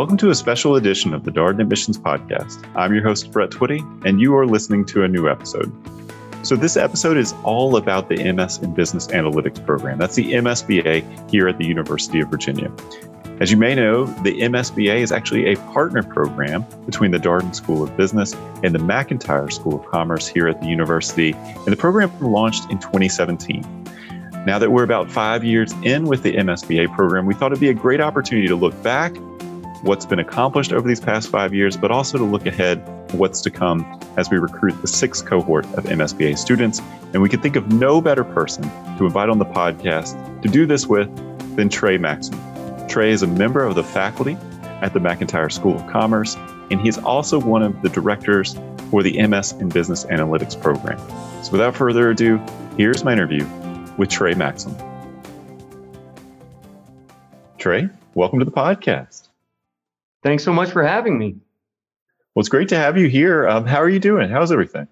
Welcome to a special edition of the Darden Admissions Podcast. I'm your host, Brett Twitty, and you are listening to a new episode. So, this episode is all about the MS in Business Analytics program. That's the MSBA here at the University of Virginia. As you may know, the MSBA is actually a partner program between the Darden School of Business and the McIntire School of Commerce here at the university, and the program launched in 2017. Now that we're about five years in with the MSBA program, we thought it'd be a great opportunity to look back what's been accomplished over these past five years, but also to look ahead what's to come as we recruit the sixth cohort of MSBA students. And we could think of no better person to invite on the podcast to do this with than Trey Maxham. Trey is a member of the faculty at the McIntire School of Commerce, and he's also one of the directors for the MS in Business Analytics program. So without further ado, here's my interview with Trey Maxham. Trey, welcome to the podcast. Thanks so much for having me. Well, it's great to have you here. Um, how are you doing? How's everything?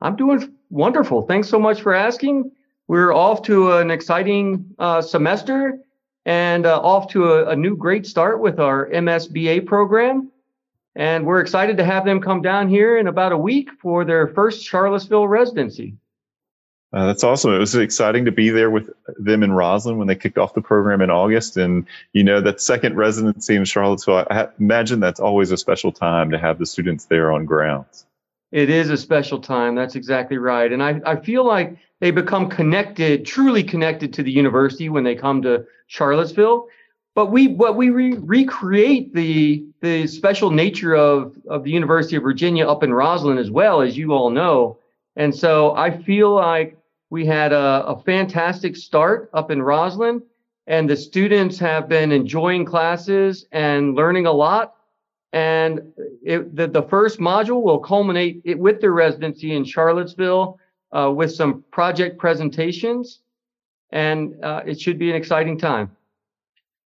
I'm doing wonderful. Thanks so much for asking. We're off to an exciting uh, semester and uh, off to a, a, new great start with our MSBA program. And we're excited to have them come down here in about a week for their first Charlottesville residency. Uh, that's awesome. It was exciting to be there with them in Rosslyn when they kicked off the program in August. And, you know, that second residency in Charlottesville, I imagine that's always a special time to have the students there on grounds. It is a special time. That's exactly right. And I, I feel like they become connected, truly connected to the university when they come to Charlottesville. But we, but we re- recreate the the special nature of of the University of Virginia up in Rosslyn as well, as you all know. And so I feel like we had a, a fantastic start up in Rosslyn, and the students have been enjoying classes and learning a lot. And it, the, the first module will culminate it with their residency in Charlottesville uh, with some project presentations, and uh, it should be an exciting time.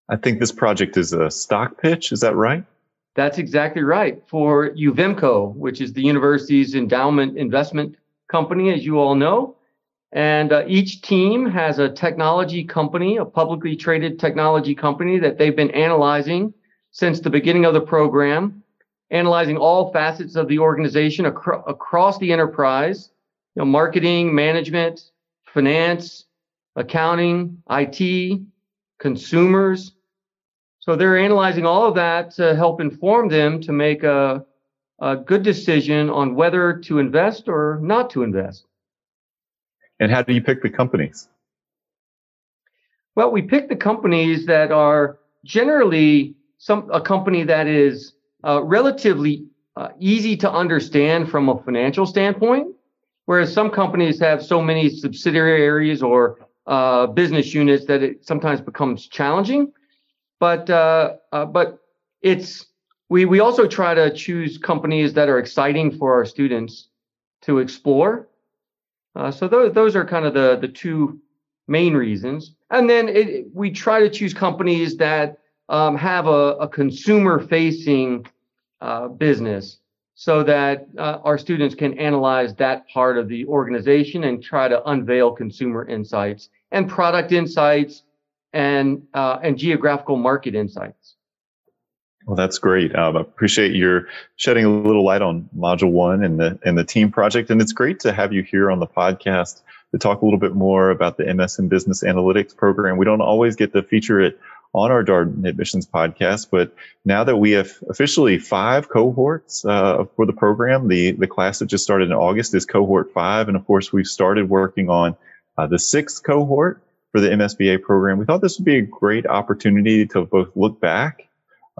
I think this project is a stock pitch. Is that right? That's exactly right. For UVIMCO, which is the university's endowment investment company, as you all know. And uh, each team has a technology company, a publicly traded technology company that they've been analyzing since the beginning of the program, analyzing all facets of the organization acro- across the enterprise you know, marketing, management, finance, accounting, IT, consumers. So they're analyzing all of that to help inform them to make a, a good decision on whether to invest or not to invest. And how do you pick the companies? Well, we pick the companies that are generally some a company that is uh, relatively uh, easy to understand from a financial standpoint Whereas some companies have so many subsidiaries or uh, business units that it sometimes becomes challenging. But uh, uh, but it's we we also try to choose companies that are exciting for our students to explore. Uh, so those those are kind of the the two main reasons. And then it, we try to choose companies that um, have a, a consumer facing uh, business so that uh, our students can analyze that part of the organization and try to unveil consumer insights and product insights and uh, and geographical market insights. Well, that's great. Um, I appreciate your shedding a little light on Module One and the and the team project, and it's great to have you here on the podcast to talk a little bit more about the MS in Business Analytics program. We don't always get to feature it on our Darden Admissions podcast. But now that we have officially five cohorts uh, for the program, the, the class that just started in August is cohort five. And of course, we've started working on uh, the sixth cohort for the MSBA program. We thought this would be a great opportunity to both look back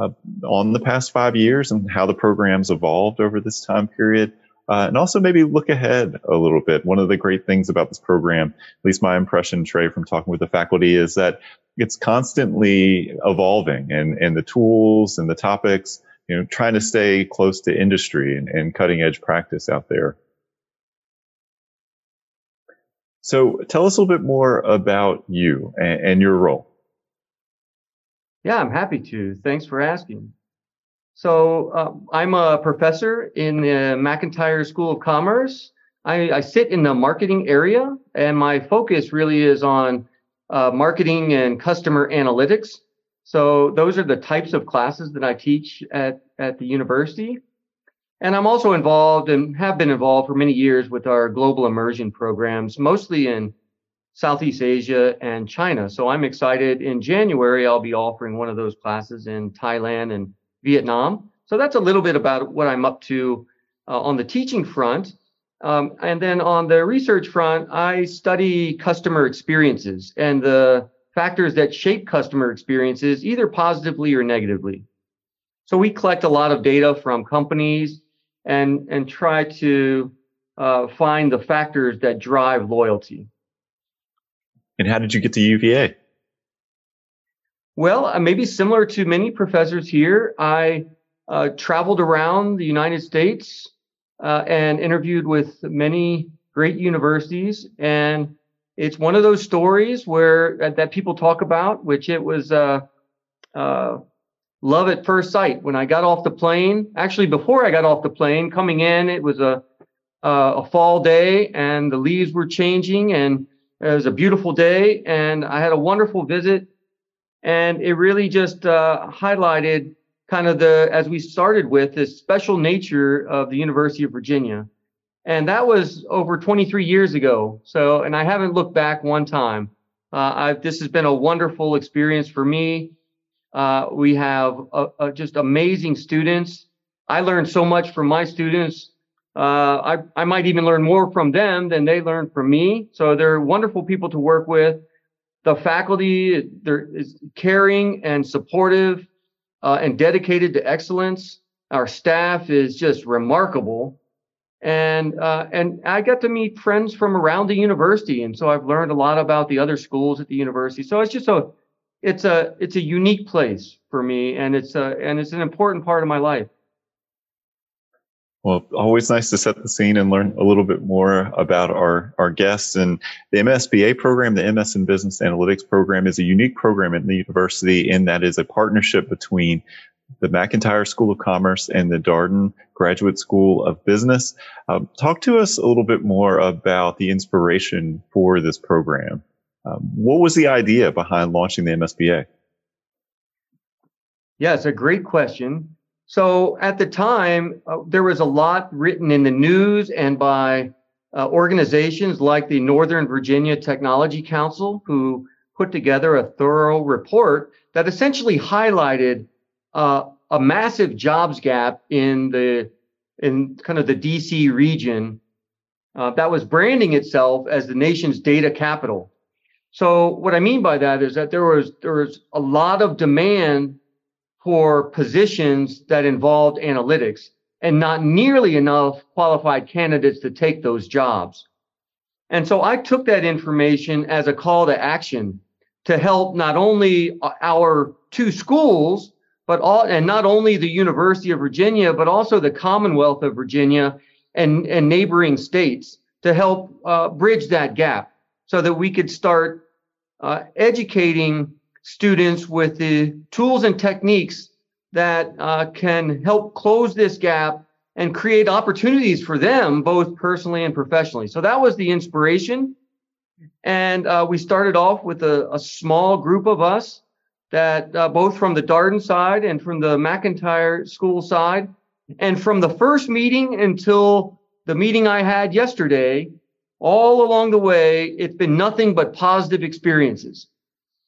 uh, on the past five years and how the program's evolved over this time period. Uh, and also maybe look ahead a little bit. One of the great things about this program, at least my impression, Trey, from talking with the faculty, is that it's constantly evolving and, and the tools and the topics, you know, trying to stay close to industry and, and cutting edge practice out there. So tell us a little bit more about you and, and your role. Yeah, I'm happy to. Thanks for asking. So uh, I'm a professor in the McIntire School of Commerce. I, I, sit in the marketing area, and my focus really is on uh, marketing and customer analytics. So those are the types of classes that I teach at, at the university. And I'm also involved and have been involved for many years with our global immersion programs, mostly in Southeast Asia and China. So I'm excited. In January, I'll be offering one of those classes in Thailand and Vietnam. So that's a little bit about what I'm up to uh, on the teaching front. Um, and then on the research front, I study customer experiences and the factors that shape customer experiences, either positively or negatively. So we collect a lot of data from companies and, and try to uh, find the factors that drive loyalty. And how did you get to UVA? Well, uh, maybe similar to many professors here, I uh, traveled around the United States uh, and interviewed with many great universities. And it's one of those stories where uh, that people talk about, which it was uh, uh, love at first sight. When I got off the plane, actually before I got off the plane, coming in, it was a a fall day and the leaves were changing and it was a beautiful day and I had a wonderful visit and it really just uh, highlighted kind of the as we started with this special nature of the University of Virginia. And that was over 23 years ago. So, and I haven't looked back one time. Uh, I've, this has been a wonderful experience for me. Uh, we have a, a just amazing students. I learned so much from my students. Uh, I, I might even learn more from them than they learn from me. So they're wonderful people to work with. The faculty, they're is caring and supportive uh, and dedicated to excellence. Our staff is just remarkable. And, uh, and I got to meet friends from around the university. And so I've learned a lot about the other schools at the university. So it's just a, it's a, it's a unique place for me. And it's a, and it's an important part of my life. Well, always nice to set the scene and learn a little bit more about our, our guests. And the MSBA program, the MS in Business Analytics program, is a unique program at the university in that is a partnership between the McIntire School of Commerce and the Darden Graduate School of Business. Um, talk to us a little bit more about the inspiration for this program. Um, what was the idea behind launching the MSBA? Yeah, it's a great question. So at the time, uh, there was a lot written in the news and by uh, organizations like the Northern Virginia Technology Council, who put together a thorough report that essentially highlighted uh, a massive jobs gap in the in kind of the DC region uh, that was branding itself as the nation's data capital. So what I mean by that is that there was there was a lot of demand for positions that involved analytics and not nearly enough qualified candidates to take those jobs. And so I took that information as a call to action to help not only our two schools, but all, and not only the University of Virginia, but also the Commonwealth of Virginia and, and neighboring states to help uh, bridge that gap so that we could start uh, educating students with the tools and techniques that uh, can help close this gap and create opportunities for them, both personally and professionally. So that was the inspiration. And uh, we started off with a, a, small group of us that uh, both from the Darden side and from the McIntire school side. And from the first meeting until the meeting I had yesterday, all along the way, it's been nothing but positive experiences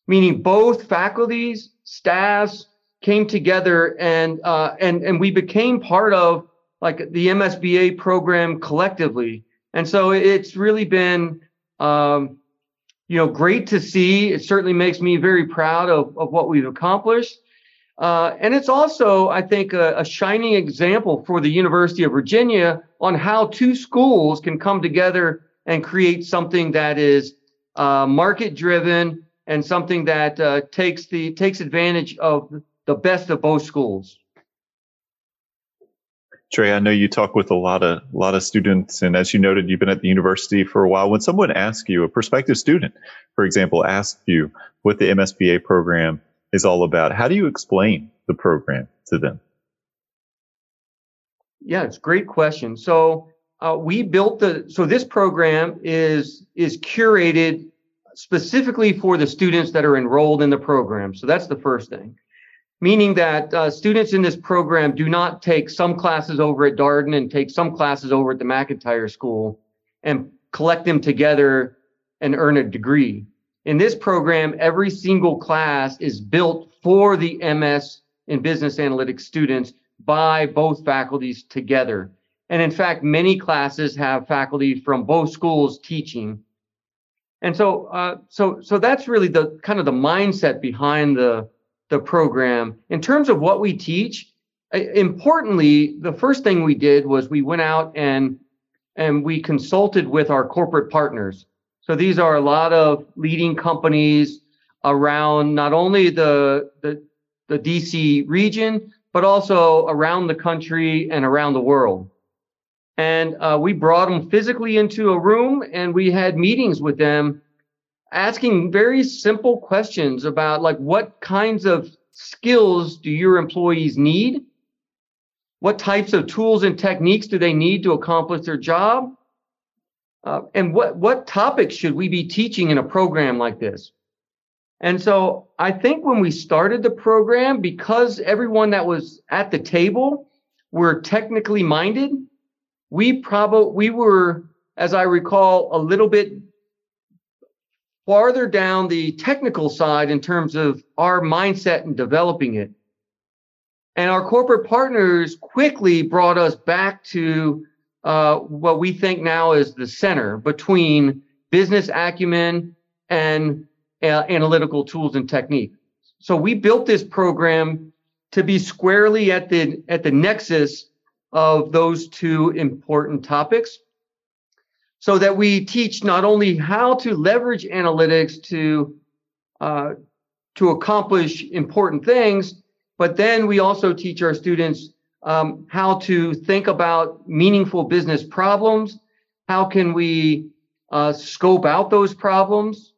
meaning both faculties, staffs came together and uh, and and we became part of like the MSBA program collectively. And so it's really been um, you know great to see. It certainly makes me very proud of, of what we've accomplished. Uh, and it's also, I think, a, a, shining example for the University of Virginia on how two schools can come together and create something that is uh, market driven and something that uh, takes the takes advantage of the best of both schools. Trey, I know you talk with a lot of a lot of students, and as you noted, you've been at the university for a while. When someone asks you, a prospective student, for example, asks you what the MSBA program is all about, how do you explain the program to them? Yeah, it's a great question. So uh, we built the so this program is is curated specifically for the students that are enrolled in the program. So that's the first thing. Meaning that uh, students in this program do not take some classes over at Darden and take some classes over at the McIntire School and collect them together and earn a degree. In this program, every single class is built for the MS in business analytics students by both faculties together. And in fact, many classes have faculty from both schools teaching. And so, uh, so, so that's really the kind of the mindset behind the, the program. In terms of what we teach, importantly, the first thing we did was we went out and and we consulted with our corporate partners. So these are a lot of leading companies around not only the, the, the DC region, but also around the country and around the world. And uh, we brought them physically into a room and we had meetings with them asking very simple questions about like what kinds of skills do your employees need? What types of tools and techniques do they need to accomplish their job? Uh, and what, what topics should we be teaching in a program like this? And so I think when we started the program, because everyone that was at the table were technically minded, we probably we were, as I recall, a little bit farther down the technical side in terms of our mindset and developing it. And our corporate partners quickly brought us back to uh, what we think now is the center between business acumen and uh, analytical tools and technique. So we built this program to be squarely at the at the nexus of those two important topics so that we teach not only how to leverage analytics to uh, to accomplish important things, but then we also teach our students um, how to think about meaningful business problems. How can we uh, scope out those problems?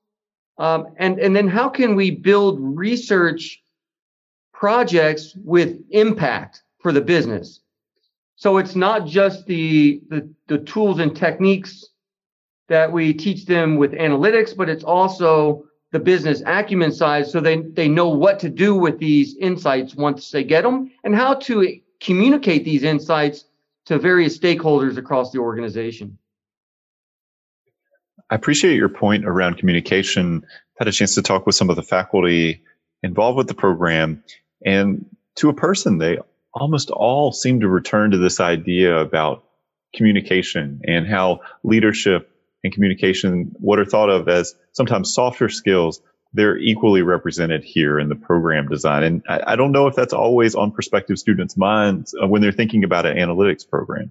Um, and, and then how can we build research projects with impact for the business? So it's not just the, the, the tools and techniques that we teach them with analytics, but it's also the business acumen side so they, they know what to do with these insights once they get them and how to communicate these insights to various stakeholders across the organization. I appreciate your point around communication. Had a chance to talk with some of the faculty involved with the program, and to a person, they almost all seem to return to this idea about communication and how leadership and communication, what are thought of as sometimes softer skills, they're equally represented here in the program design. And I, I don't know if that's always on prospective students' minds uh, when they're thinking about an analytics program.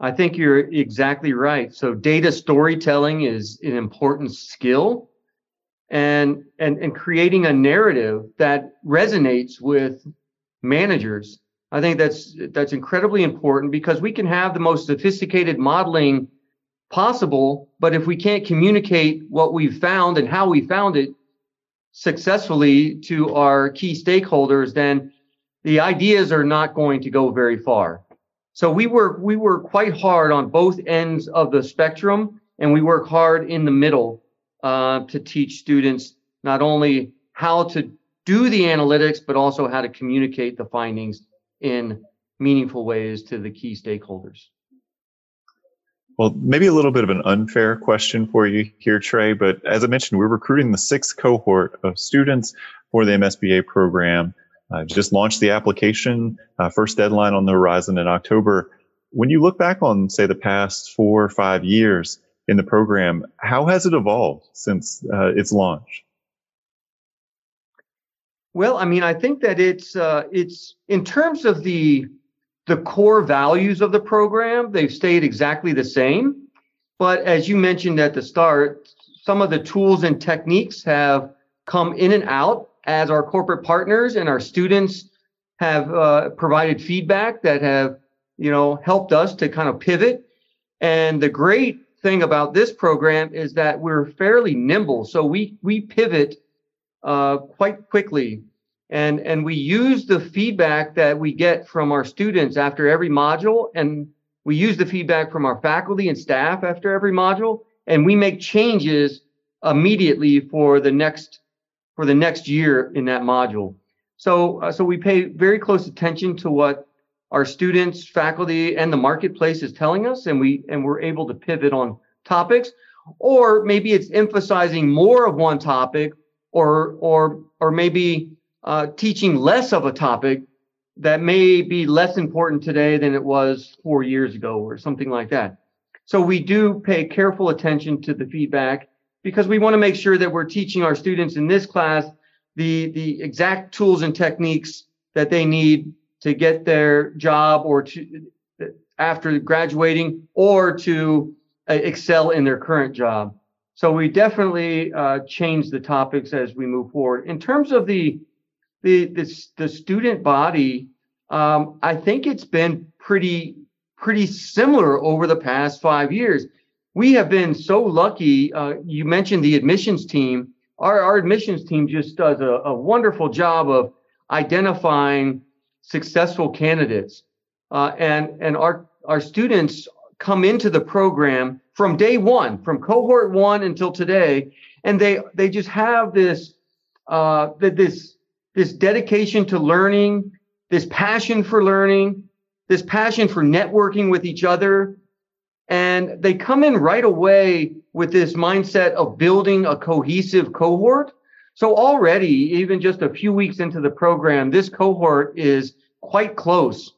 I think you're exactly right. So data storytelling is an important skill and and and creating a narrative that resonates with managers. I think that's that's incredibly important because we can have the most sophisticated modeling possible, but if we can't communicate what we've found and how we found it successfully to our key stakeholders, then the ideas are not going to go very far. So we work we work quite hard on both ends of the spectrum, and we work hard in the middle uh, to teach students not only how to do the analytics, but also how to communicate the findings in meaningful ways to the key stakeholders. Well, maybe a little bit of an unfair question for you here, Trey, but as I mentioned, we're recruiting the sixth cohort of students for the MSBA program. Uh, just launched the application, uh, first deadline on the horizon in October. When you look back on, say, the past four or five years in the program, how has it evolved since uh, its launch? Well, I mean, I think that it's uh, it's in terms of the the core values of the program, they've stayed exactly the same. But as you mentioned at the start, some of the tools and techniques have come in and out as our corporate partners and our students have uh, provided feedback that have, you know, helped us to kind of pivot. And the great thing about this program is that we're fairly nimble, so we we pivot uh, quite quickly and and we use the feedback that we get from our students after every module and we use the feedback from our faculty and staff after every module and we make changes immediately for the next for the next year in that module. So uh, so we pay very close attention to what our students, faculty, and the marketplace is telling us, and we and we're able to pivot on topics, or maybe it's emphasizing more of one topic, or or or maybe uh, teaching less of a topic that may be less important today than it was four years ago, or something like that. So we do pay careful attention to the feedback because we want to make sure that we're teaching our students in this class the the exact tools and techniques that they need to get their job or to after graduating or to uh, excel in their current job. So we definitely uh, change the topics as we move forward. In terms of the the the, the student body, um, I think it's been pretty pretty similar over the past five years. We have been so lucky. Uh, you mentioned the admissions team. Our, our admissions team just does a, a wonderful job of identifying successful candidates. Uh, and and our, our students come into the program from day one, from cohort one until today, and they they just have this uh, this this dedication to learning, this passion for learning, this passion for networking with each other. And they come in right away with this mindset of building a cohesive cohort. So already, even just a few weeks into the program, this cohort is quite close.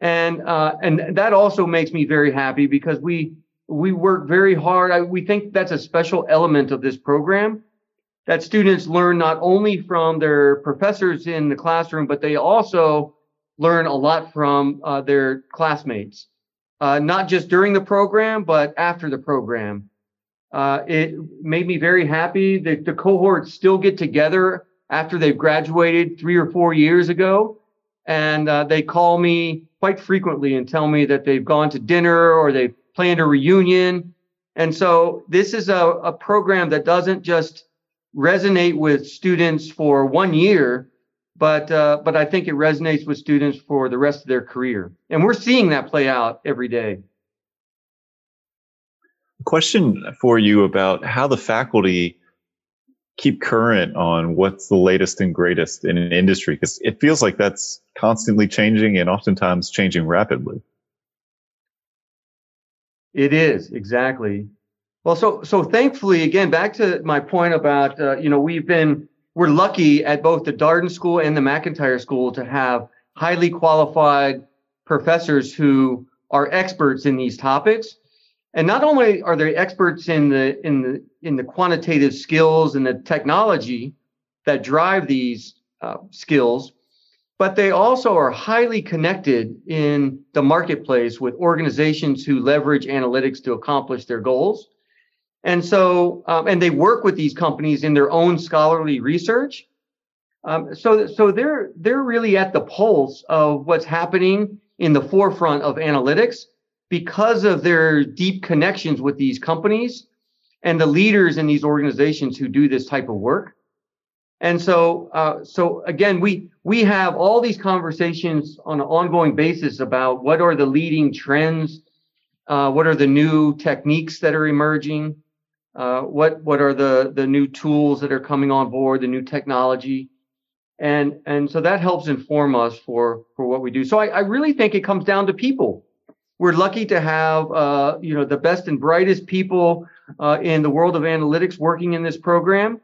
And, uh, and that also makes me very happy because we, we work very hard. I, we think that's a special element of this program that students learn not only from their professors in the classroom, but they also learn a lot from uh, their classmates, uh, not just during the program, but after the program. Uh, it made me very happy that the cohorts still get together after they've graduated three or four years ago. And uh, they call me quite frequently and tell me that they've gone to dinner or they've planned a reunion. And so this is a, a program that doesn't just resonate with students for one year, but uh, but I think it resonates with students for the rest of their career, and we're seeing that play out every day. Question for you about how the faculty keep current on what's the latest and greatest in an industry because it feels like that's constantly changing and oftentimes changing rapidly. It is exactly. Well, so so thankfully, again, back to my point about uh, you know we've been we're lucky at both the Darden School and the McIntire School to have highly qualified professors who are experts in these topics. And not only are they experts in the in the in the quantitative skills and the technology that drive these uh, skills, but they also are highly connected in the marketplace with organizations who leverage analytics to accomplish their goals. And so, um, and they work with these companies in their own scholarly research. Um, so, so they're they're really at the pulse of what's happening in the forefront of analytics because of their deep connections with these companies and the leaders in these organizations who do this type of work. And so, uh, so again, we we have all these conversations on an ongoing basis about what are the leading trends, uh, what are the new techniques that are emerging, uh, what what are the the new tools that are coming on board, the new technology, and and so that helps inform us for for what we do. So I, I really think it comes down to people. We're lucky to have uh, you know the best and brightest people uh, in the world of analytics working in this program,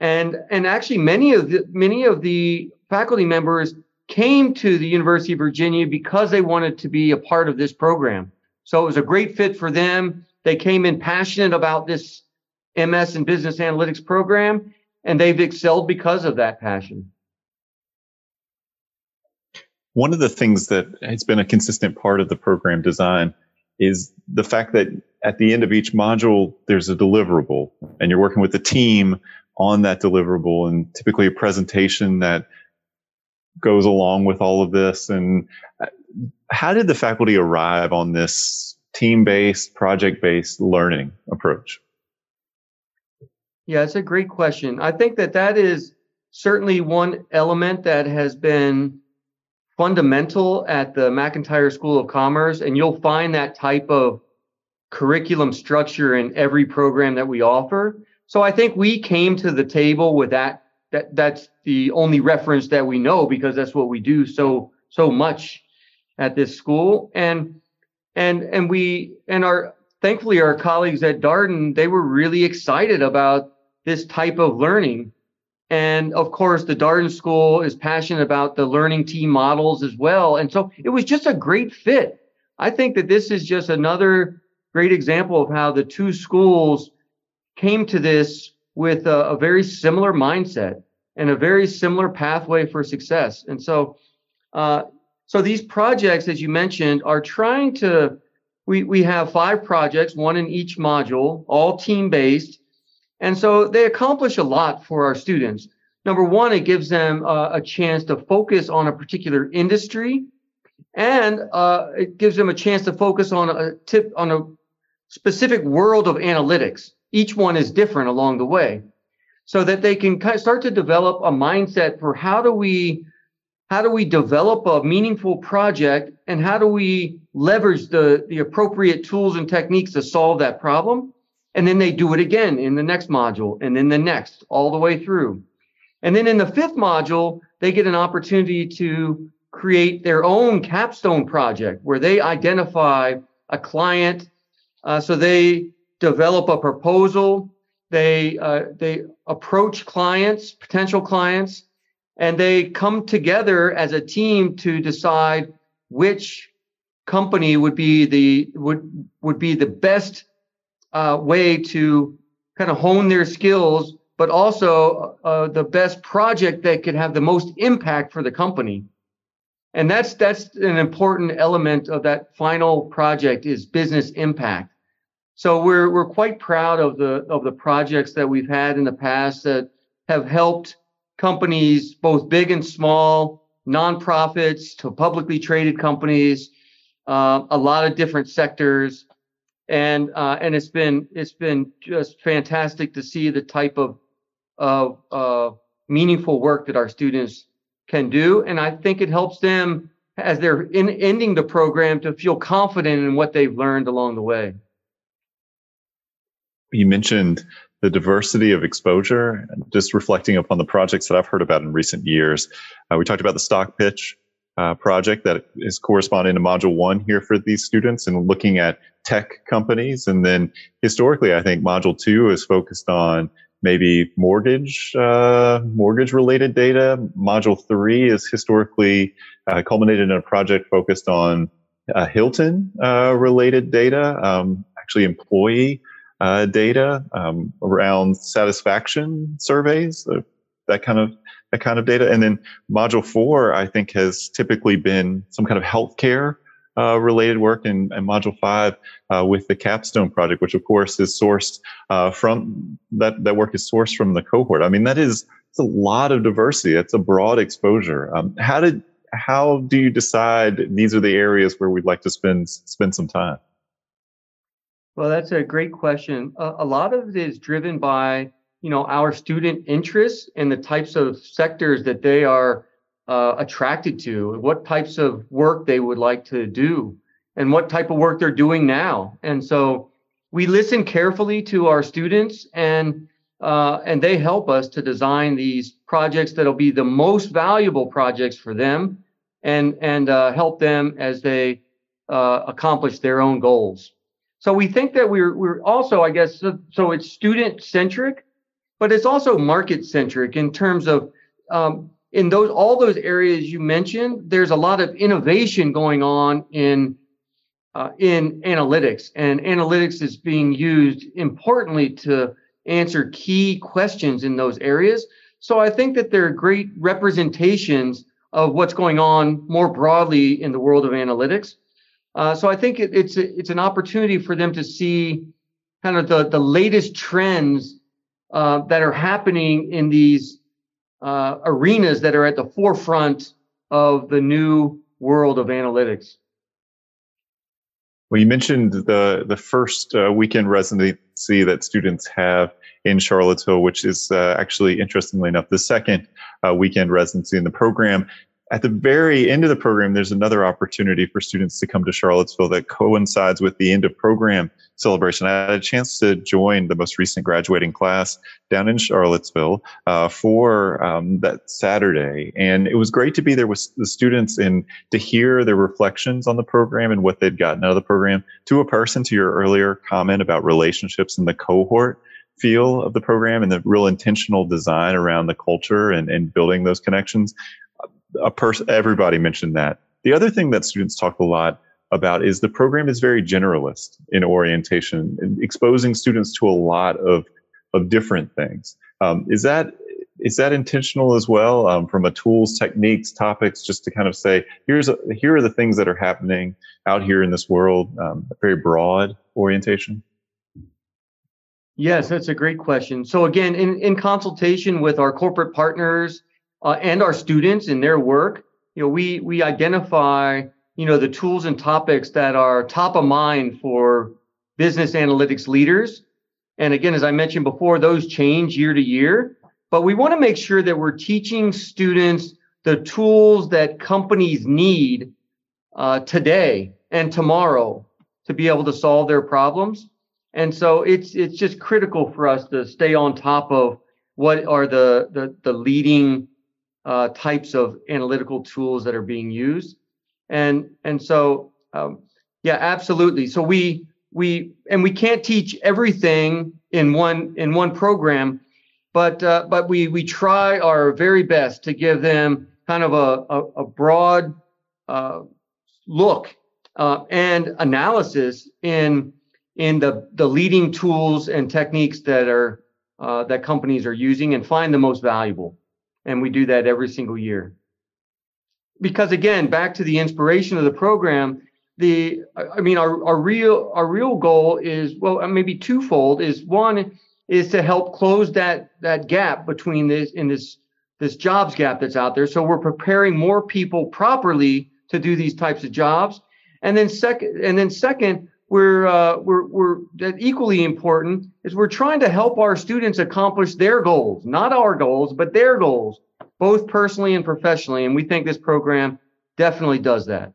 and and actually many of the many of the faculty members came to the University of Virginia because they wanted to be a part of this program. So it was a great fit for them. They came in passionate about this MS and business analytics program, and they've excelled because of that passion. One of the things that has been a consistent part of the program design is the fact that at the end of each module, there's a deliverable, and you're working with the team on that deliverable, and typically a presentation that goes along with all of this. And uh, how did the faculty arrive on this team based, project based learning approach? Yeah, it's a great question. I think that that is certainly one element that has been fundamental at the McIntire School of Commerce, and you'll find that type of curriculum structure in every program that we offer. so I think we came to the table with that. That that's the only reference that we know because that's what we do so so much at this school. And and and we and our thankfully our colleagues at Darden they were really excited about this type of learning. And of course, the Darden School is passionate about the learning team models as well. And so it was just a great fit. I think that this is just another great example of how the two schools came to this with a, a very similar mindset and a very similar pathway for success. And so, uh, so these projects, as you mentioned, are trying to. We we have five projects, one in each module, all team based, and so they accomplish a lot for our students. Number one, it gives them uh, a chance to focus on a particular industry, and uh, it gives them a chance to focus on a tip on a specific world of analytics. Each one is different along the way so that they can kind of start to develop a mindset for how do we how do we develop a meaningful project and how do we leverage the the appropriate tools and techniques to solve that problem and then they do it again in the next module and then the next all the way through. And then in the fifth module they get an opportunity to create their own capstone project where they identify a client uh, so they develop a proposal they uh, they approach clients, potential clients, and they come together as a team to decide which company would be the would would be the best uh, way to kind of hone their skills, but also uh, the best project that could have the most impact for the company. And that's that's an important element of that final project is business impact. So we're we're quite proud of the of the projects that we've had in the past that have helped companies, both big and small, nonprofits to publicly traded companies, uh, a lot of different sectors, and uh, and it's been it's been just fantastic to see the type of of uh, meaningful work that our students can do, and I think it helps them as they're in ending the program to feel confident in what they've learned along the way. You mentioned the diversity of exposure, just reflecting upon the projects that I've heard about in recent years. Uh, we talked about the stock pitch uh, project that is corresponding to module one here for these students and looking at tech companies. And then historically, I think module two is focused on maybe mortgage, uh, mortgage related data. Module three is historically uh, culminated in a project focused on uh, Hilton uh, related data, um, actually employee uh, data um, around satisfaction surveys, that kind of that kind of data. And then module four, I think, has typically been some kind of healthcare uh, related work, and, and module five uh, with the capstone project, which of course is sourced uh, from that that work is sourced from the cohort. I mean, that is it's a lot of diversity. It's a broad exposure. Um, how did how do you decide these are the areas where we'd like to spend spend some time? Well, that's a great question. A lot of it is driven by, you know, our student interests and the types of sectors that they are uh, attracted to, what types of work they would like to do, and what type of work they're doing now. And so we listen carefully to our students, and uh, and they help us to design these projects that'll be the most valuable projects for them, and and uh, help them as they uh, accomplish their own goals. So we think that we're we're also, I guess, so, so it's student centric, but it's also market centric in terms of um, in those all those areas you mentioned. There's a lot of innovation going on in uh, in analytics, and analytics is being used importantly to answer key questions in those areas. So I think that they're great representations of what's going on more broadly in the world of analytics. Uh, so I think it, it's it's an opportunity for them to see kind of the the latest trends uh, that are happening in these uh, arenas that are at the forefront of the new world of analytics. Well, you mentioned the the first uh, weekend residency that students have in Charlottesville, which is uh, actually interestingly enough the second uh, weekend residency in the program at the very end of the program, there's another opportunity for students to come to Charlottesville that coincides with the end of program celebration. I had a chance to join the most recent graduating class down in Charlottesville uh, for um, that Saturday. And it was great to be there with the students and to hear their reflections on the program and what they'd gotten out of the program. To a person, to your earlier comment about relationships in the cohort feel of the program and the real intentional design around the culture and, and building those connections a person everybody mentioned that. The other thing that students talk a lot about is the program is very generalist in orientation exposing students to a lot of of different things. Um, is that is that intentional as well um, from a tools techniques topics just to kind of say here's a, here are the things that are happening out here in this world um, very broad orientation? Yes that's a great question. So again in, in consultation with our corporate partners uh, and our students in their work, you know, we we identify you know the tools and topics that are top of mind for business analytics leaders. And again, as I mentioned before, those change year to year. But we want to make sure that we're teaching students the tools that companies need uh, today and tomorrow to be able to solve their problems. And so it's it's just critical for us to stay on top of what are the the, the leading uh, types of analytical tools that are being used. And and so um, yeah, absolutely. So we we and we can't teach everything in one in one program, but uh, but we we try our very best to give them kind of a a, a broad uh, look uh, and analysis in in the the leading tools and techniques that are uh, that companies are using and find the most valuable and we do that every single year. Because again, back to the inspiration of the program, the I mean our, our real our real goal is well uh, maybe twofold is one is to help close that that gap between this in this this jobs gap that's out there. So we're preparing more people properly to do these types of jobs. And then second and then second, we're, uh, we're, we're equally important is we're trying to help our students accomplish their goals, not our goals, but their goals, both personally and professionally. And we think this program definitely does that. I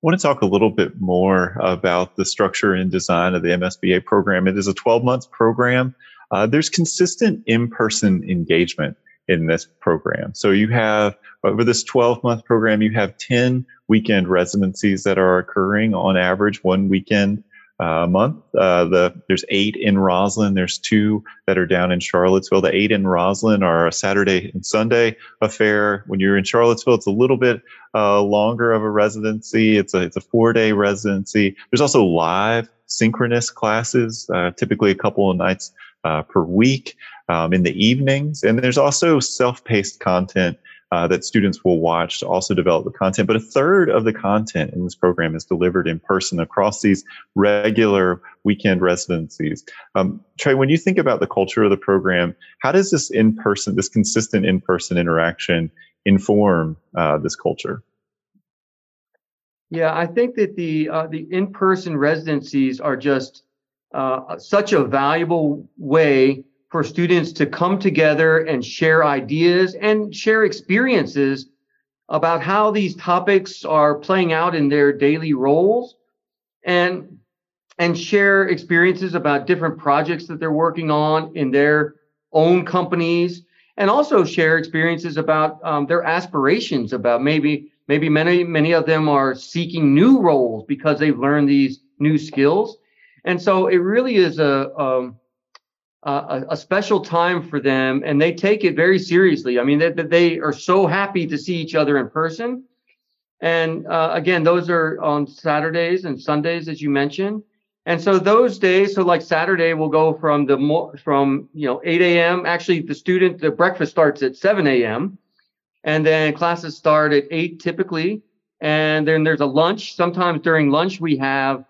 want to talk a little bit more about the structure and design of the MSBA program. It is a 12 month program. Uh, there's consistent in person engagement in this program. So you have over this 12 month program, you have 10 weekend residencies that are occurring on average one weekend uh, a month. Uh, the, there's eight in Rosslyn. There's two that are down in Charlottesville. The eight in Rosslyn are a Saturday and Sunday affair. When you're in Charlottesville, it's a little bit uh, longer of a residency. It's a it's a four day residency. There's also live synchronous classes, uh, typically a couple of nights uh, per week um, in the evenings. And there's also self paced content. Uh, that students will watch to also develop the content. But a third of the content in this program is delivered in person across these regular weekend residencies. Um, Trey, when you think about the culture of the program, how does this in person, this consistent in person interaction inform uh, this culture? Yeah, I think that the uh, the in person residencies are just uh, such a valuable way for students to come together and share ideas and share experiences about how these topics are playing out in their daily roles and and share experiences about different projects that they're working on in their own companies and also share experiences about um, their aspirations about maybe maybe many many of them are seeking new roles because they've learned these new skills. And so it really is a, um, a, a special time for them, and they take it very seriously. I mean, they, they are so happy to see each other in person. And uh, again, those are on Saturdays and Sundays, as you mentioned. And so those days, so like Saturday, will go from the mo- from you know 8 a.m. Actually, the student the breakfast starts at 7 a.m. and then classes start at 8 typically. And then there's a lunch. Sometimes during lunch we have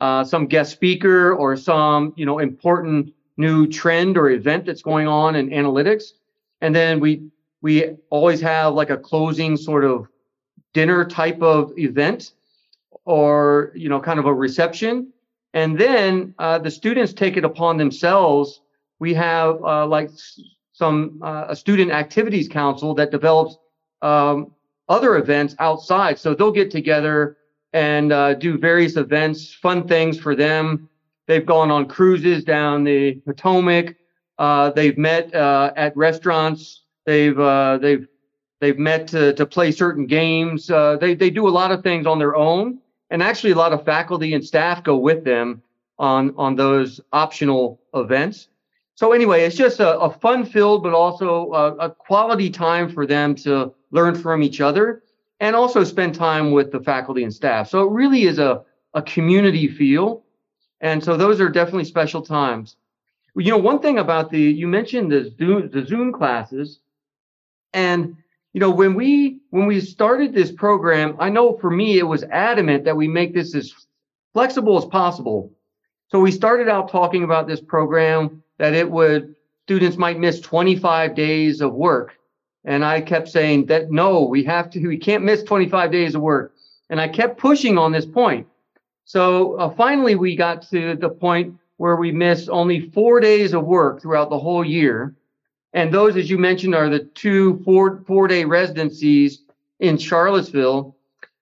uh, some guest speaker or some you know important new trend or event that's going on in analytics and then we we always have like a closing sort of dinner type of event or you know kind of a reception and then uh, the students take it upon themselves we have uh, like some uh, a student activities council that develops um, other events outside. So they'll get together and uh, do various events, fun things for them. They've gone on cruises down the Potomac. Uh, they've met uh, at restaurants. They've uh, they've they've met to, to play certain games. Uh, they they do a lot of things on their own, and actually a lot of faculty and staff go with them on on those optional events. So anyway, it's just a, a fun filled, but also a, a quality time for them to learn from each other and also spend time with the faculty and staff. So it really is a, a community feel. And so those are definitely special times. You know, one thing about the, you mentioned the Zoom, the Zoom classes. And, you know, when we, when we started this program, I know for me, it was adamant that we make this as flexible as possible. So we started out talking about this program that it would, students might miss 25 days of work. And I kept saying that no, we have to, we can't miss 25 days of work. And I kept pushing on this point. So uh, finally, we got to the point where we miss only four days of work throughout the whole year. And those, as you mentioned, are the two four four day residencies in Charlottesville.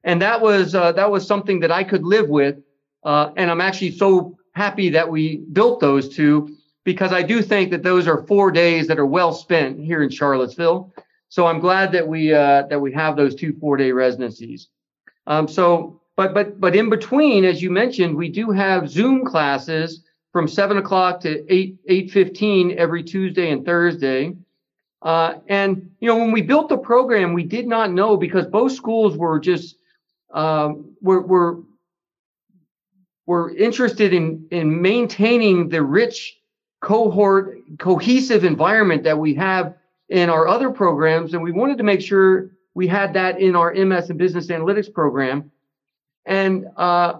And that was uh, that was something that I could live with. Uh, and I'm actually so happy that we built those two because I do think that those are four days that are well spent here in Charlottesville. So I'm glad that we uh, that we have those two four day residencies. Um, so, but but but in between, as you mentioned, we do have Zoom classes from seven o'clock to eight eight fifteen every Tuesday and Thursday. Uh, and you know, when we built the program, we did not know because both schools were just um, were were were interested in in maintaining the rich cohort cohesive environment that we have in our other programs. And we wanted to make sure we had that in our MS and business analytics program. And, uh,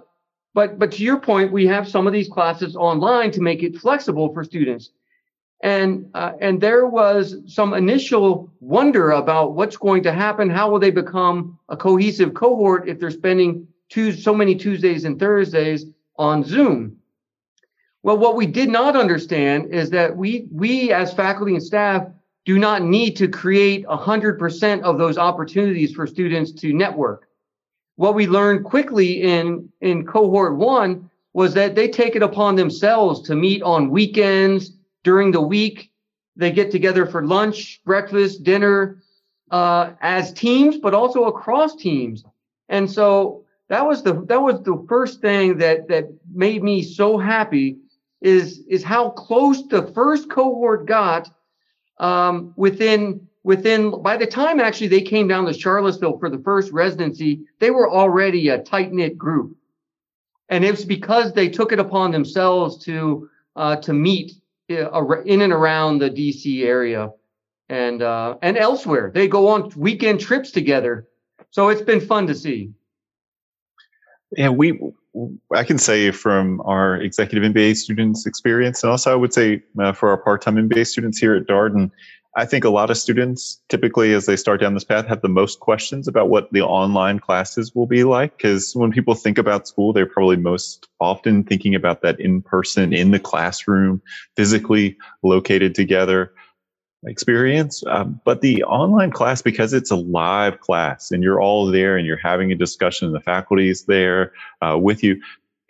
but, but to your point, we have some of these classes online to make it flexible for students. And, uh, and there was some initial wonder about what's going to happen. How will they become a cohesive cohort if they're spending two, so many Tuesdays and Thursdays on Zoom? Well, what we did not understand is that we, we as faculty and staff do not need to create 100% of those opportunities for students to network. What we learned quickly in, in cohort one was that they take it upon themselves to meet on weekends, during the week. They get together for lunch, breakfast, dinner, uh, as teams, but also across teams. And so that was the, that was the first thing that, that made me so happy is, is how close the first cohort got um, within within by the time actually they came down to Charlottesville for the first residency, they were already a tight knit group, and it was because they took it upon themselves to uh, to meet uh, in and around the DC area and uh, and elsewhere. They go on weekend trips together, so it's been fun to see. Yeah, we I can say from our executive MBA students' experience, and also I would say uh, for our part-time MBA students here at Darden, I think a lot of students typically, as they start down this path, have the most questions about what the online classes will be like. Because when people think about school, they're probably most often thinking about that in person, in the classroom, physically located together experience. Um, but the online class, because it's a live class and you're all there and you're having a discussion the faculty is there uh, with you,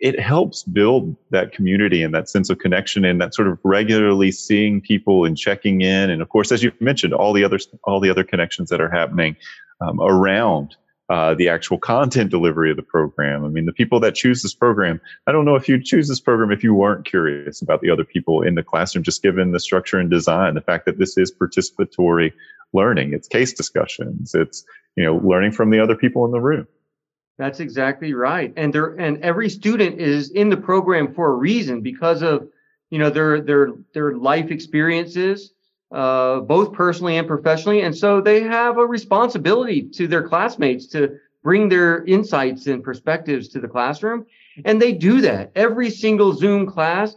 it helps build that community and that sense of connection and that sort of regularly seeing people and checking in. And of course, as you mentioned, all the other all the other connections that are happening um, around uh, the actual content delivery of the program. I mean, the people that choose this program, I don't know if you'd choose this program if you weren't curious about the other people in the classroom, just given the structure and design, the fact that this is participatory learning, it's case discussions, it's, you know, learning from the other people in the room. That's exactly right. And there, and every student is in the program for a reason because of, you know, their, their, their life experiences, uh, both personally and professionally. And so they have a responsibility to their classmates to bring their insights and perspectives to the classroom. And they do that every single Zoom class.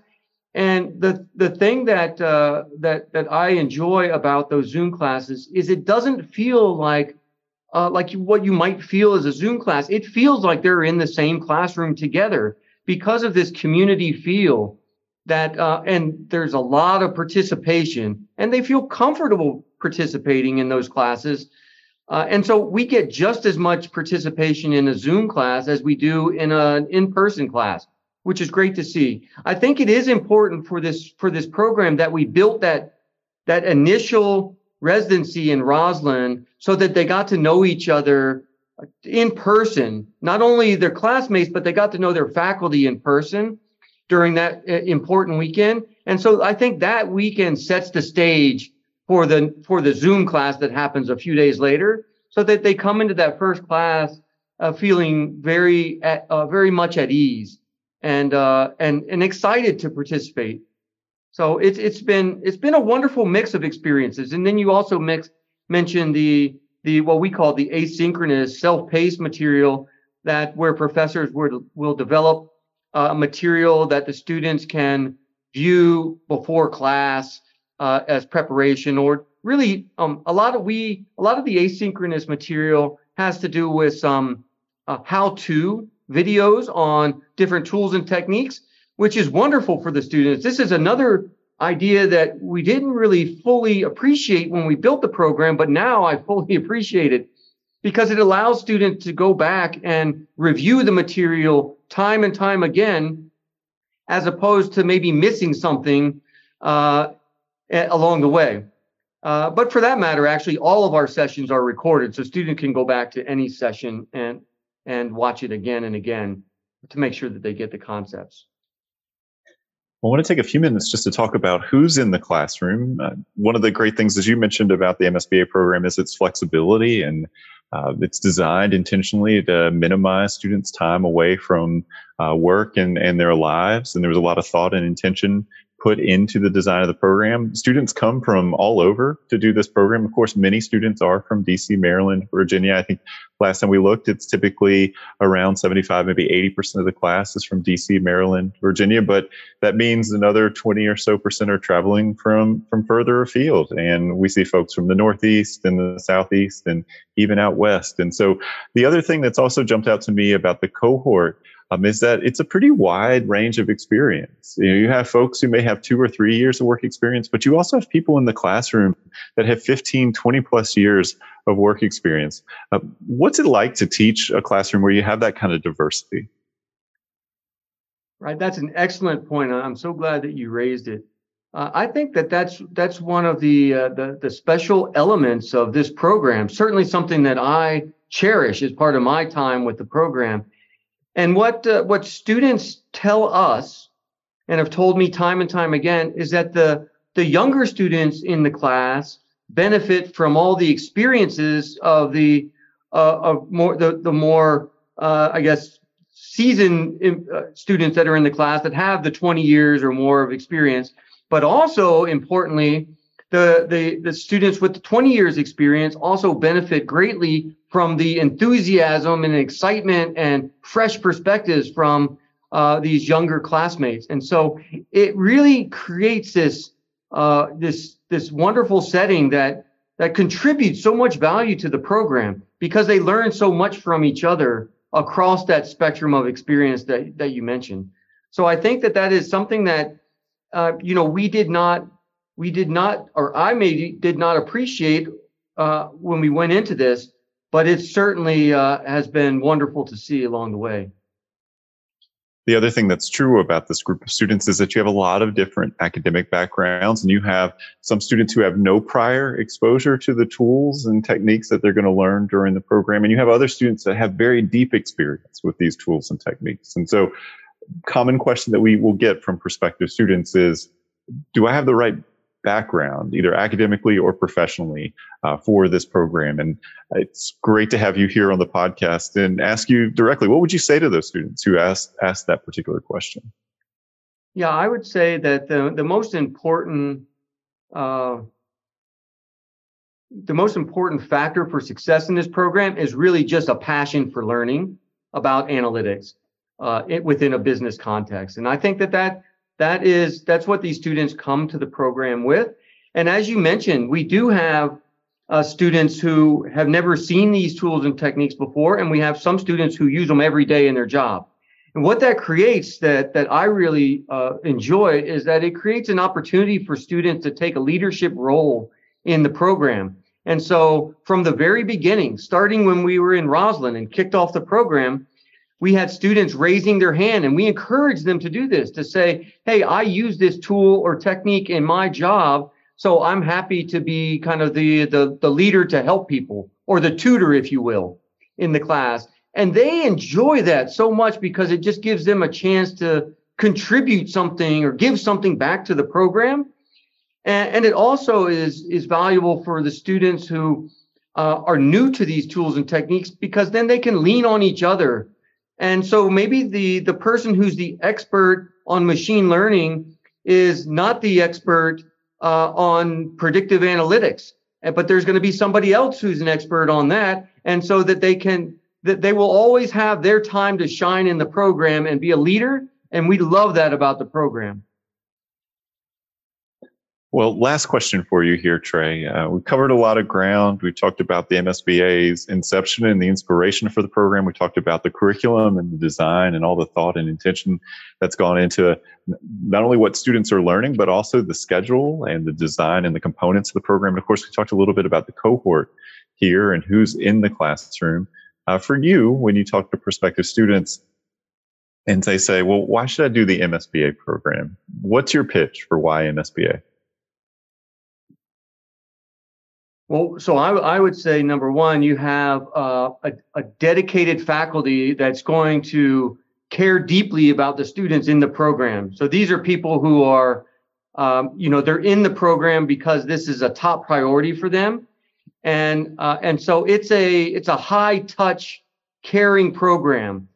And the, the thing that, uh, that, that I enjoy about those Zoom classes is it doesn't feel like, uh, like what you might feel as a Zoom class. It feels like they're in the same classroom together because of this community feel that uh, and there's a lot of participation and they feel comfortable participating in those classes Uh, and so we get just as much participation in a Zoom class as we do in an in-person class, which is great to see. I think it is important for this for this program that we built that that initial residency in Rosslyn so that they got to know each other in person, not only their classmates, but they got to know their faculty in person during that uh, important weekend. And so I think that weekend sets the stage for the for the Zoom class that happens a few days later, so that they come into that first class uh, feeling very at, uh, very much at ease and uh, and and excited to participate. So it's it's been it's been a wonderful mix of experiences. And then you also mix mention the the what we call the asynchronous self-paced material that where professors will will develop uh, material that the students can view before class uh, as preparation or really um, a lot of we a lot of the asynchronous material has to do with some uh, how-to videos on different tools and techniques which is wonderful for the students this is another idea that we didn't really fully appreciate when we built the program but now i fully appreciate it because it allows students to go back and review the material time and time again as opposed to maybe missing something uh, along the way. Uh, but for that matter, actually, all of our sessions are recorded, so student can go back to any session and and watch it again and again to make sure that they get the concepts. I want to take a few minutes just to talk about who's in the classroom. Uh, one of the great things, as you mentioned, about the MSBA program is its flexibility and uh, it's designed intentionally to minimize students' time away from uh, work and, and their lives. And there was a lot of thought and intention put into the design of the program. Students come from all over to do this program. Of course, many students are from DC, Maryland, Virginia. I think last time we looked, it's typically around 75, maybe 80% of the class is from DC, Maryland, Virginia. But that means another 20 or so percent are traveling from, from further afield. And we see folks from the Northeast and the Southeast and even out West. And so the other thing that's also jumped out to me about the cohort um, is that it's a pretty wide range of experience. You know, you have folks who may have two or three years of work experience, but you also have people in the classroom that have 15, 20 plus years of work experience. Uh, what's it like to teach a classroom where you have that kind of diversity? Right, that's an excellent point. I'm so glad that you raised it. Uh, I think that that's that's one of the, uh, the the special elements of this program. Certainly, something that I cherish as part of my time with the program and what uh, what students tell us and have told me time and time again is that the the younger students in the class benefit from all the experiences of the uh, of more the the more uh, I guess seasoned uh, students that are in the class that have the 20 years or more of experience, but also importantly the, the, the students with 20 years experience also benefit greatly from the enthusiasm and excitement and fresh perspectives from uh, these younger classmates. And so it really creates this, uh, this, this wonderful setting that, that contributes so much value to the program because they learn so much from each other across that spectrum of experience that, that you mentioned. So I think that that is something that, uh, you know, we did not we did not, or I maybe did not appreciate uh, when we went into this, but it certainly uh, has been wonderful to see along the way. The other thing that's true about this group of students is that you have a lot of different academic backgrounds, and you have some students who have no prior exposure to the tools and techniques that they're going to learn during the program, and you have other students that have very deep experience with these tools and techniques. And so, common question that we will get from prospective students is, do I have the right background, either academically or professionally, uh, for this program. And it's great to have you here on the podcast and ask you directly what would you say to those students who asked, asked that particular question? Yeah, I would say that the, the most important uh, the most important factor for success in this program is really just a passion for learning about analytics uh, it, within a business context. And I think that that that is that's what these students come to the program with. And as you mentioned we do have uh, students who have never seen these tools and techniques before and we have some students who use them every day in their job. And what that creates that that i really uh, enjoy is that it creates an opportunity for students to take a leadership role in the program. And so from the very beginning, starting when we were in Rosslyn and kicked off the program, we had students raising their hand and we encouraged them to do this to say, Hey, I use this tool or technique in my job. So I'm happy to be kind of the, the, the leader to help people or the tutor, if you will, in the class. And they enjoy that so much because it just gives them a chance to contribute something or give something back to the program. And, and it also is, is valuable for the students who uh, are new to these tools and techniques because then they can lean on each other. And so maybe the, the person who's the expert on machine learning is not the expert uh, on predictive analytics, but there's going to be somebody else who's an expert on that. And so that they can, that they will always have their time to shine in the program and be a leader. And we love that about the program. Well, last question for you here, Trey. Uh, we covered a lot of ground. We talked about the MSBA's inception and the inspiration for the program. We talked about the curriculum and the design and all the thought and intention that's gone into not only what students are learning, but also the schedule and the design and the components of the program. And of course, we talked a little bit about the cohort here and who's in the classroom. Uh, for you, when you talk to prospective students, and they say, well, why should I do the MSBA program? What's your pitch for why MSBA? Well, so I, I would say number one, you have uh, a, a dedicated faculty that's going to care deeply about the students in the program. So these are people who are, um, you know, they're in the program because this is a top priority for them, and uh, and so it's a it's a high touch, caring program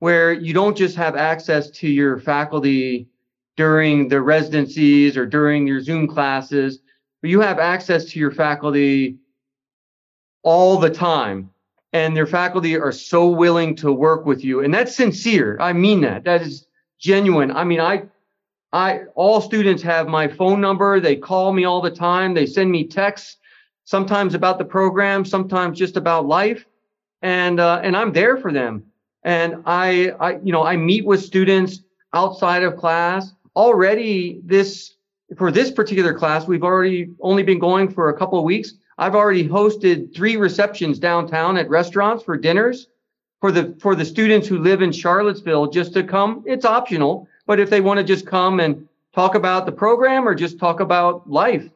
where you don't just have access to your faculty during the residencies or during your Zoom classes but you have access to your faculty all the time and their faculty are so willing to work with you and that's sincere. I mean that. That is genuine. I mean i i all students have my phone number. They call me all the time. They send me texts sometimes about the program sometimes just about life and uh, and i'm there for them. And i i you know i meet with students outside of class. Already this for this particular class, we've already only been going for a couple of weeks. I've already hosted three receptions downtown at restaurants for dinners for the for the students who live in Charlottesville just to come. It's optional, but if they want to just come and talk about the program or just talk about life,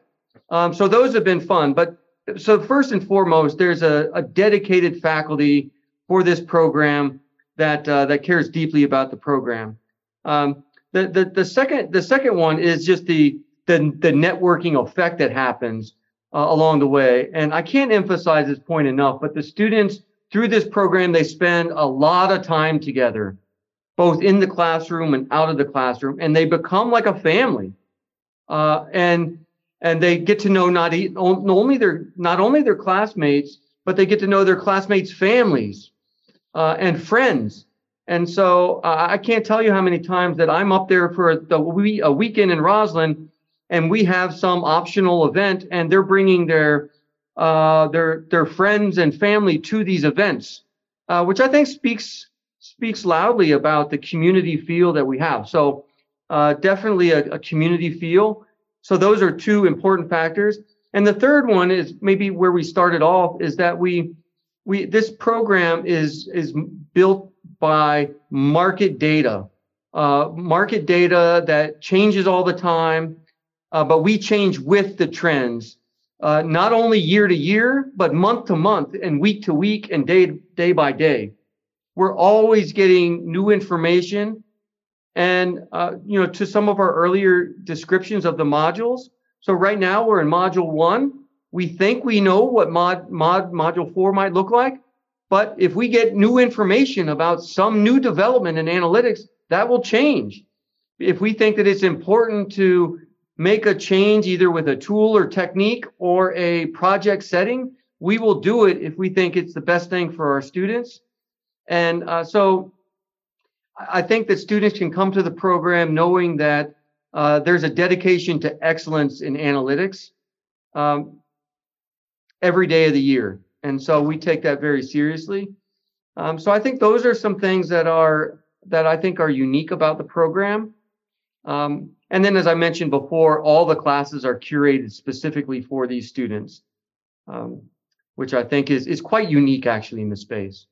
um, so those have been fun. But so first and foremost, there's a, a dedicated faculty for this program that uh, that cares deeply about the program. Um, the, the, the second the second one is just the the, the networking effect that happens uh, along the way. And I can't emphasize this point enough, but the students through this program, they spend a lot of time together, both in the classroom and out of the classroom, and they become like a family. Uh, and and they get to know not, only their not only their classmates, but they get to know their classmates' families uh, and friends and so uh, I can't tell you how many times that I'm up there for the a weekend in Rosslyn, and we have some optional event, and they're bringing their uh, their their friends and family to these events, uh, which I think speaks speaks loudly about the community feel that we have. So uh, definitely a, a community feel. So those are two important factors. And the third one is maybe where we started off is that we we this program is is built by market data, uh, market data that changes all the time, uh, but we change with the trends, uh, not only year to year, but month to month and week to week and day, day by day. We're always getting new information. And, uh, you know, to some of our earlier descriptions of the modules. So right now we're in module one. We think we know what mod, mod module four might look like. But if we get new information about some new development in analytics, that will change. If we think that it's important to make a change either with a tool or technique or a project setting, we will do it if we think it's the best thing for our students. And uh, so I think that students can come to the program knowing that uh, there's a dedication to excellence in analytics um, every day of the year. And so we take that very seriously. Um, so I think those are some things that are that I think are unique about the program. Um, and then, as I mentioned before, all the classes are curated specifically for these students. um, which I think is is quite unique actually in the space.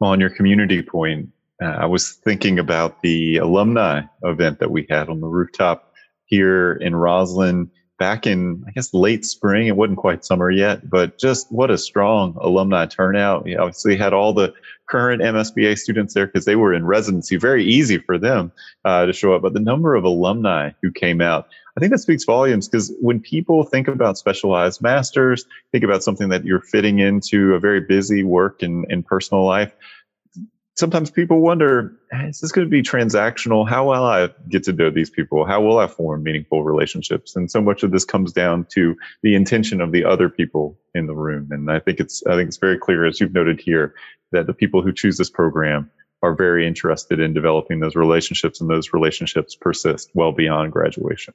Well, on your community point, uh, I was thinking about the alumni event that we had on the rooftop here in Rosslyn back in, I guess, late spring. It wasn't quite summer yet, but just what a strong alumni turnout. We obviously had all the current MSBA students there because they were in residency. Very easy for them uh, to show up. But the number of alumni who came out, I think that speaks volumes because when people think about specialized masters, think about something that you're fitting into a very busy work and, and personal life sometimes people wonder is this going to be transactional? How will i get to know these people? How will i form meaningful relationships? And so much of this comes down to the intention of the other people in the room. And i think it's i think it's very clear as you've noted here that the people who choose this program are very interested in developing those relationships and those relationships persist well beyond graduation.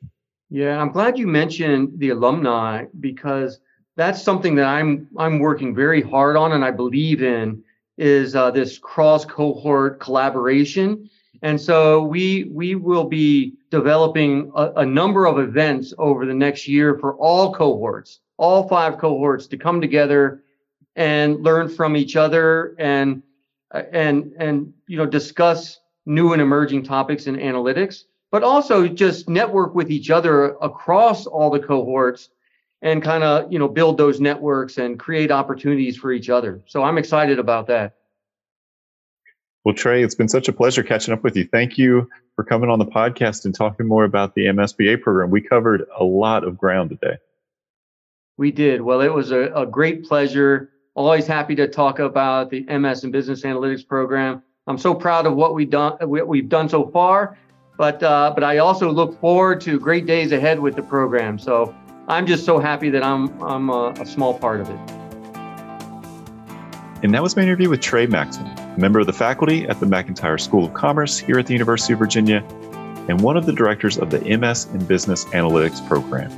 Yeah i'm glad you mentioned the alumni because that's something that i'm i'm working very hard on and i believe in is uh, this cross cohort collaboration. And so we we will be developing a, a, number of events over the next year for all cohorts, all five cohorts to come together and learn from each other and and and you know discuss new and emerging topics in analytics, but also just network with each other across all the cohorts and kind of you know build those networks and create opportunities for each other. So I'm excited about that. Well, Trey, it's been such a pleasure catching up with you. Thank you for coming on the podcast and talking more about the MSBA program. We covered a lot of ground today. We did. Well, it was a, a great pleasure. Always happy to talk about the MS and Business Analytics program. I'm so proud of what we've done. What we've done so far, but uh, but I also look forward to great days ahead with the program. So I'm just so happy that I'm I'm a, a small part of it. And that was my interview with Trey a member of the faculty at the McIntire School of Commerce here at the University of Virginia, and one of the directors of the MS in Business Analytics program.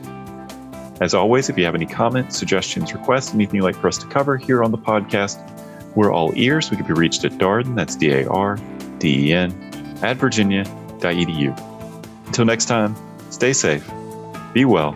As always, if you have any comments, suggestions, requests, anything you'd like for us to cover here on the podcast, we're all ears. We can be reached at Darden, that's D A R D E N, at virginia.edu. Until next time, stay safe, be well,